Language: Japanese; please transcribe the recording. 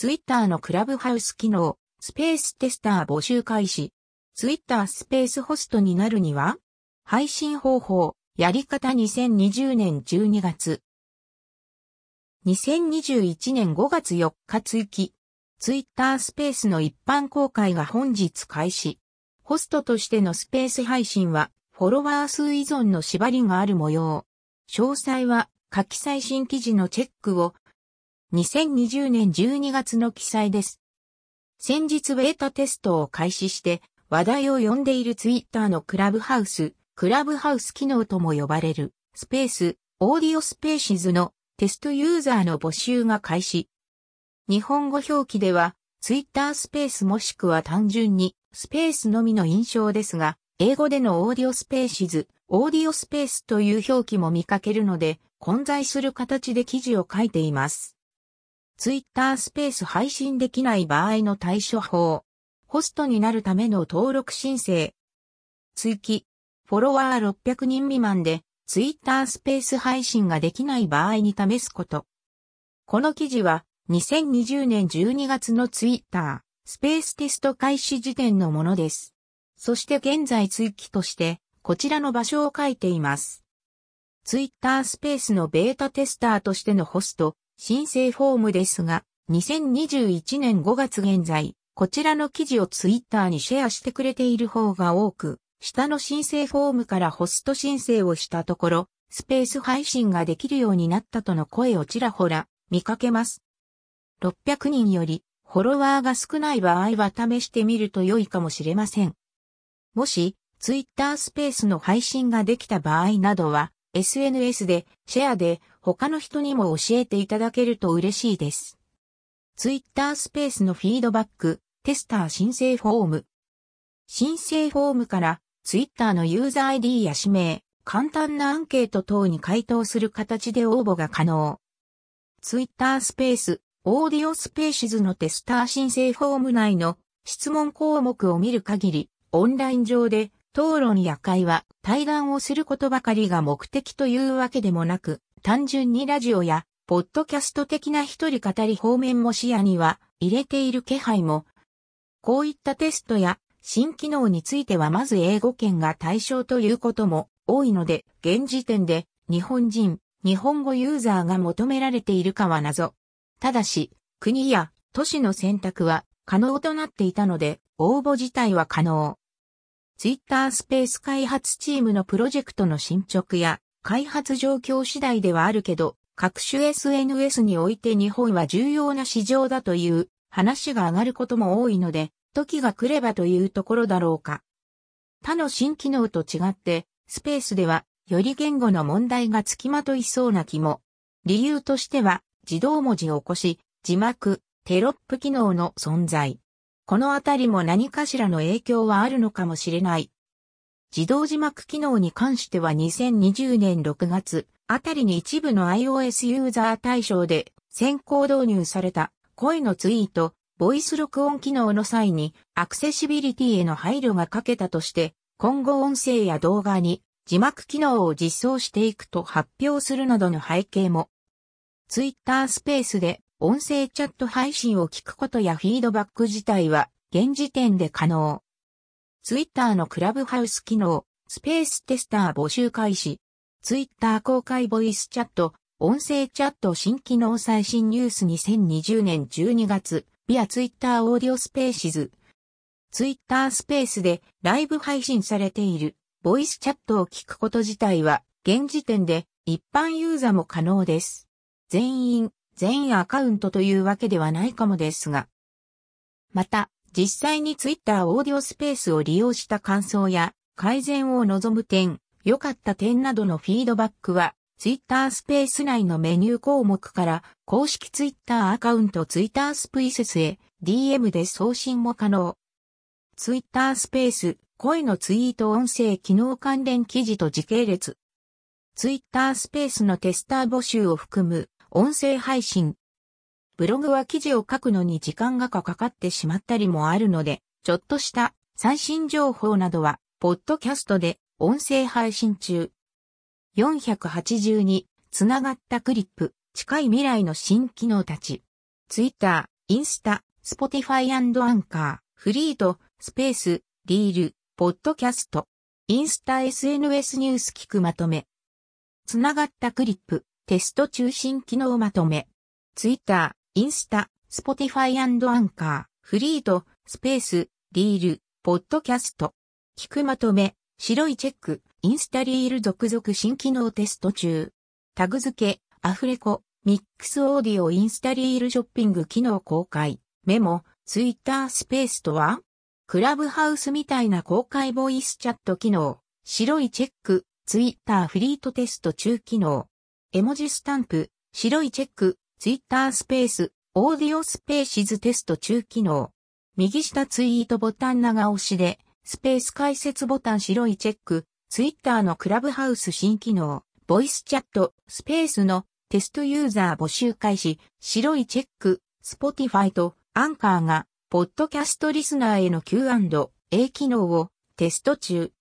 ツイッターのクラブハウス機能、スペーステスター募集開始。ツイッタースペースホストになるには配信方法、やり方2020年12月。2021年5月4日追記。ツイッタースペースの一般公開が本日開始。ホストとしてのスペース配信は、フォロワー数依存の縛りがある模様。詳細は、下記載新記事のチェックを。2020年12月の記載です。先日ベータテストを開始して話題を呼んでいる Twitter の Clubhouse、Clubhouse 機能とも呼ばれるスペース、 Audio Spaces のテストユーザーの募集が開始。日本語表記ではツイッタースペースもしくは単純にスペースのみの印象ですが、英語での Audio Spaces、Audio Space という表記も見かけるので、混在する形で記事を書いています。ツイッタースペース配信できない場合の対処法。ホストになるための登録申請。追記。フォロワー600人未満でツイッタースペース配信ができない場合に試すこと。この記事は2020年12月のツイッタースペーステスト開始時点のものです。そして現在追記としてこちらの場所を書いています。ツイッタースペースのベータテスターとしてのホスト、申請フォームですが、2021年5月現在、こちらの記事をツイッターにシェアしてくれている方が多く、下の申請フォームからホスト申請をしたところ、スペース配信ができるようになったとの声をちらほら見かけます。600人よりフォロワーが少ない場合は試してみると良いかもしれません。もし、ツイッタースペースの配信ができた場合などは、SNS でシェアで他の人にも教えていただけると嬉しいです。ツイッタースペースのフィードバック、テスター申請フォーム。申請フォームからツイッターのユーザー ID や氏名、簡単なアンケート等に回答する形で応募が可能。ツイッタースペース、オーディオスペーシズのテスター申請フォーム内の質問項目を見る限り、オンライン上で討論や会話、対談をすることばかりが目的というわけでもなく、単純にラジオや、ポッドキャスト的な一人語り方面も視野には入れている気配も、こういったテストや新機能についてはまず英語圏が対象ということも多いので、現時点で日本人、日本語ユーザーが求められているかは謎。ただし、国や都市の選択は可能となっていたので、応募自体は可能。ツイッタースペース開発チームのプロジェクトの進捗や開発状況次第ではあるけど、各種 SNS において日本は重要な市場だという話が上がることも多いので、時が来ればというところだろうか。他の新機能と違って、スペースではより言語の問題がつきまといそうな気も。理由としては、自動文字を起こし、字幕、テロップ機能の存在。このあたりも何かしらの影響はあるのかもしれない。自動字幕機能に関しては2020年6月あたりに一部の iOS ユーザー対象で先行導入された声のツイート、ボイス録音機能の際にアクセシビリティへの配慮が欠けたとして今後音声や動画に字幕機能を実装していくと発表するなどの背景も Twitter スペースで音声チャット配信を聞くことやフィードバック自体は現時点で可能。ツイッターのクラブハウス機能、スペーステスター募集開始。ツイッター公開ボイスチャット、音声チャット新機能最新ニュース2020年12月、ビアツイッターオーディオスペーシズ。ツイッタースペースでライブ配信されているボイスチャットを聞くこと自体は現時点で一般ユーザーも可能です。全員、全員アカウントというわけではないかもですが。また、実際にツイッターオーディオスペースを利用した感想や改善を望む点、良かった点などのフィードバックは、ツイッタースペース内のメニュー項目から公式ツイッターアカウントツイッタースプイセスへ DM で送信も可能。ツイッタースペース声のツイート音声機能関連記事と時系列。ツイッタースペースのテスター募集を含む音声配信、ブログは記事を書くのに時間がかかってしまったりもあるので、ちょっとした最新情報などは、ポッドキャストで音声配信中。482、つながったクリップ、近い未来の新機能たち。ツイッター、インスタ、スポティファイアンカー、フリート、スペース、リール、ポッドキャスト、インスタ SNS ニュース聞くまとめ。つながったクリップ、テスト中心機能まとめ。ツイッター、インスタ、スポティファイアンカー、フリート、スペース、リール、ポッドキャスト。聞くまとめ、白いチェック、インスタリール続々新機能テスト中。タグ付け、アフレコ、ミックスオーディオインスタリールショッピング機能公開。メモ、ツイッタースペースとは？クラブハウスみたいな公開ボイスチャット機能。白いチェック、ツイッターフリートテスト中機能。絵文字スタンプ、白いチェック、 Twitter スペース、 Audio Spaces テスト中機能。右下ツイートボタン長押しで、スペース開設ボタン白いチェック、 Twitter のクラブハウス新機能、ボイスチャット、スペースのテストユーザー募集開始、白いチェック、 Spotify とアンカーが、ポッドキャストリスナーへの Q&A 機能をテスト中。